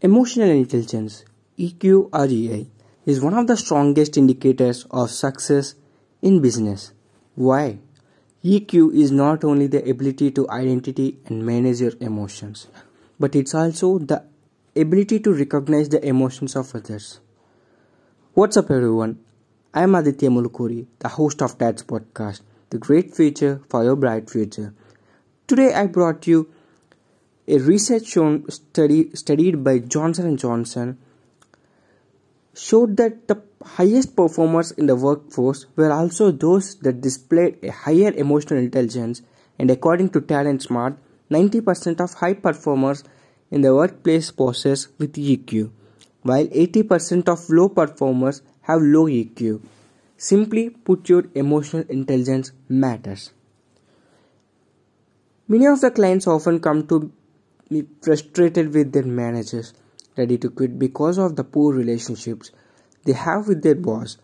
Emotional intelligence, EQ or EI, is one of the strongest indicators of success in business. Why? EQ is not only the ability to identify and manage your emotions, but it's also the ability to recognize the emotions of others. What's up, everyone? I'm Aditya Mulukuri, the host of TADS podcast, The Great Future for Your Bright Future. Today, I brought you a research shown study studied by Johnson & Johnson showed that the highest performers in the workforce were also those that displayed a higher emotional intelligence and according to Talent Smart 90% of high performers in the workplace possess with EQ while 80% of low performers have low EQ simply put your emotional intelligence matters. Many of the clients often come to frustrated with their managers, ready to quit because of the poor relationships they have with their boss.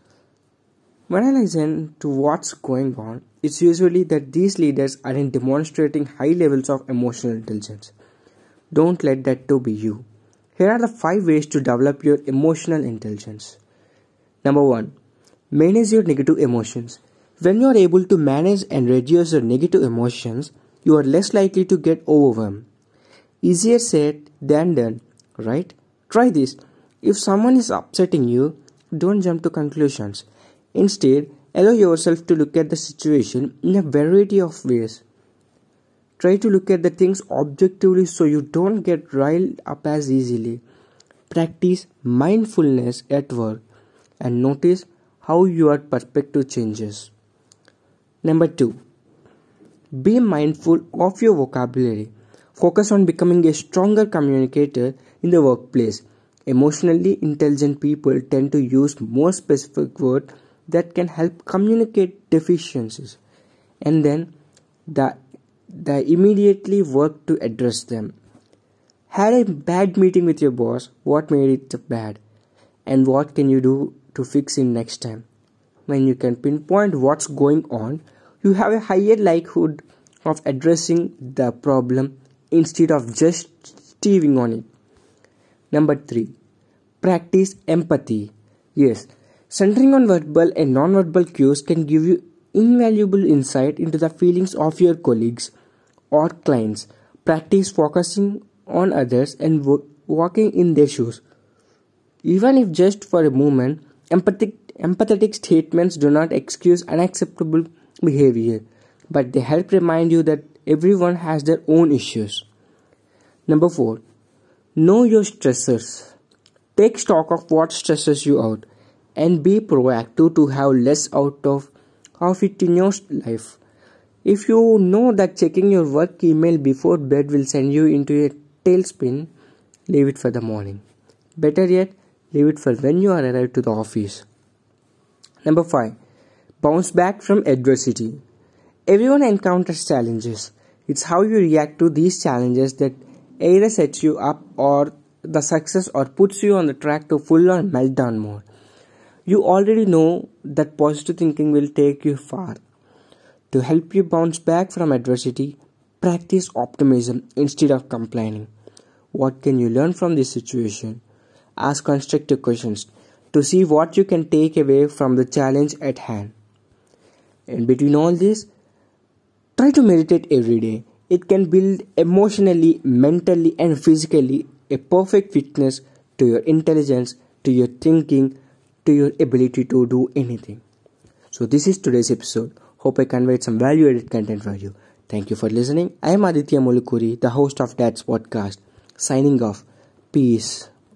When I listen to what's going on, it's usually that these leaders aren't demonstrating high levels of emotional intelligence. Don't let that to be you. Here are the five ways to develop your emotional intelligence. Number one, manage your negative emotions. When you are able to manage and reduce your negative emotions, you are less likely to get overwhelmed. Easier said than done, right? Try this. If someone is upsetting you, don't jump to conclusions. Instead, allow yourself to look at the situation in a variety of ways. Try to look at the things objectively so you don't get riled up as easily. Practice mindfulness at work and notice how your perspective changes. Number 2. Be mindful of your vocabulary. Focus on becoming a stronger communicator in the workplace. Emotionally intelligent people tend to use more specific words that can help communicate deficiencies and then the, the immediately work to address them. Had a bad meeting with your boss, what made it bad? And what can you do to fix it next time? When you can pinpoint what's going on, you have a higher likelihood of addressing the problem instead of just stewing on it. Number three, practice empathy. Yes, centering on verbal and non-verbal cues can give you invaluable insight into the feelings of your colleagues or clients. Practice focusing on others and walking in their shoes. Even if just for a moment, empathetic statements do not excuse unacceptable behavior, but they help remind you that Everyone has their own issues. Number 4. Know your stressors. Take stock of what stresses you out and be proactive to have less out of, of it in your life. If you know that checking your work email before bed will send you into a tailspin, leave it for the morning. Better yet, leave it for when you are arrived to the office. Number 5. Bounce back from adversity. Everyone encounters challenges. It's how you react to these challenges that either sets you up or the success or puts you on the track to full on meltdown mode. You already know that positive thinking will take you far. To help you bounce back from adversity, practice optimism instead of complaining. What can you learn from this situation? Ask constructive questions to see what you can take away from the challenge at hand. And between all this, Try to meditate every day. It can build emotionally, mentally, and physically a perfect fitness to your intelligence, to your thinking, to your ability to do anything. So, this is today's episode. Hope I conveyed some value added content for you. Thank you for listening. I am Aditya Mulukuri, the host of TADS podcast. Signing off. Peace.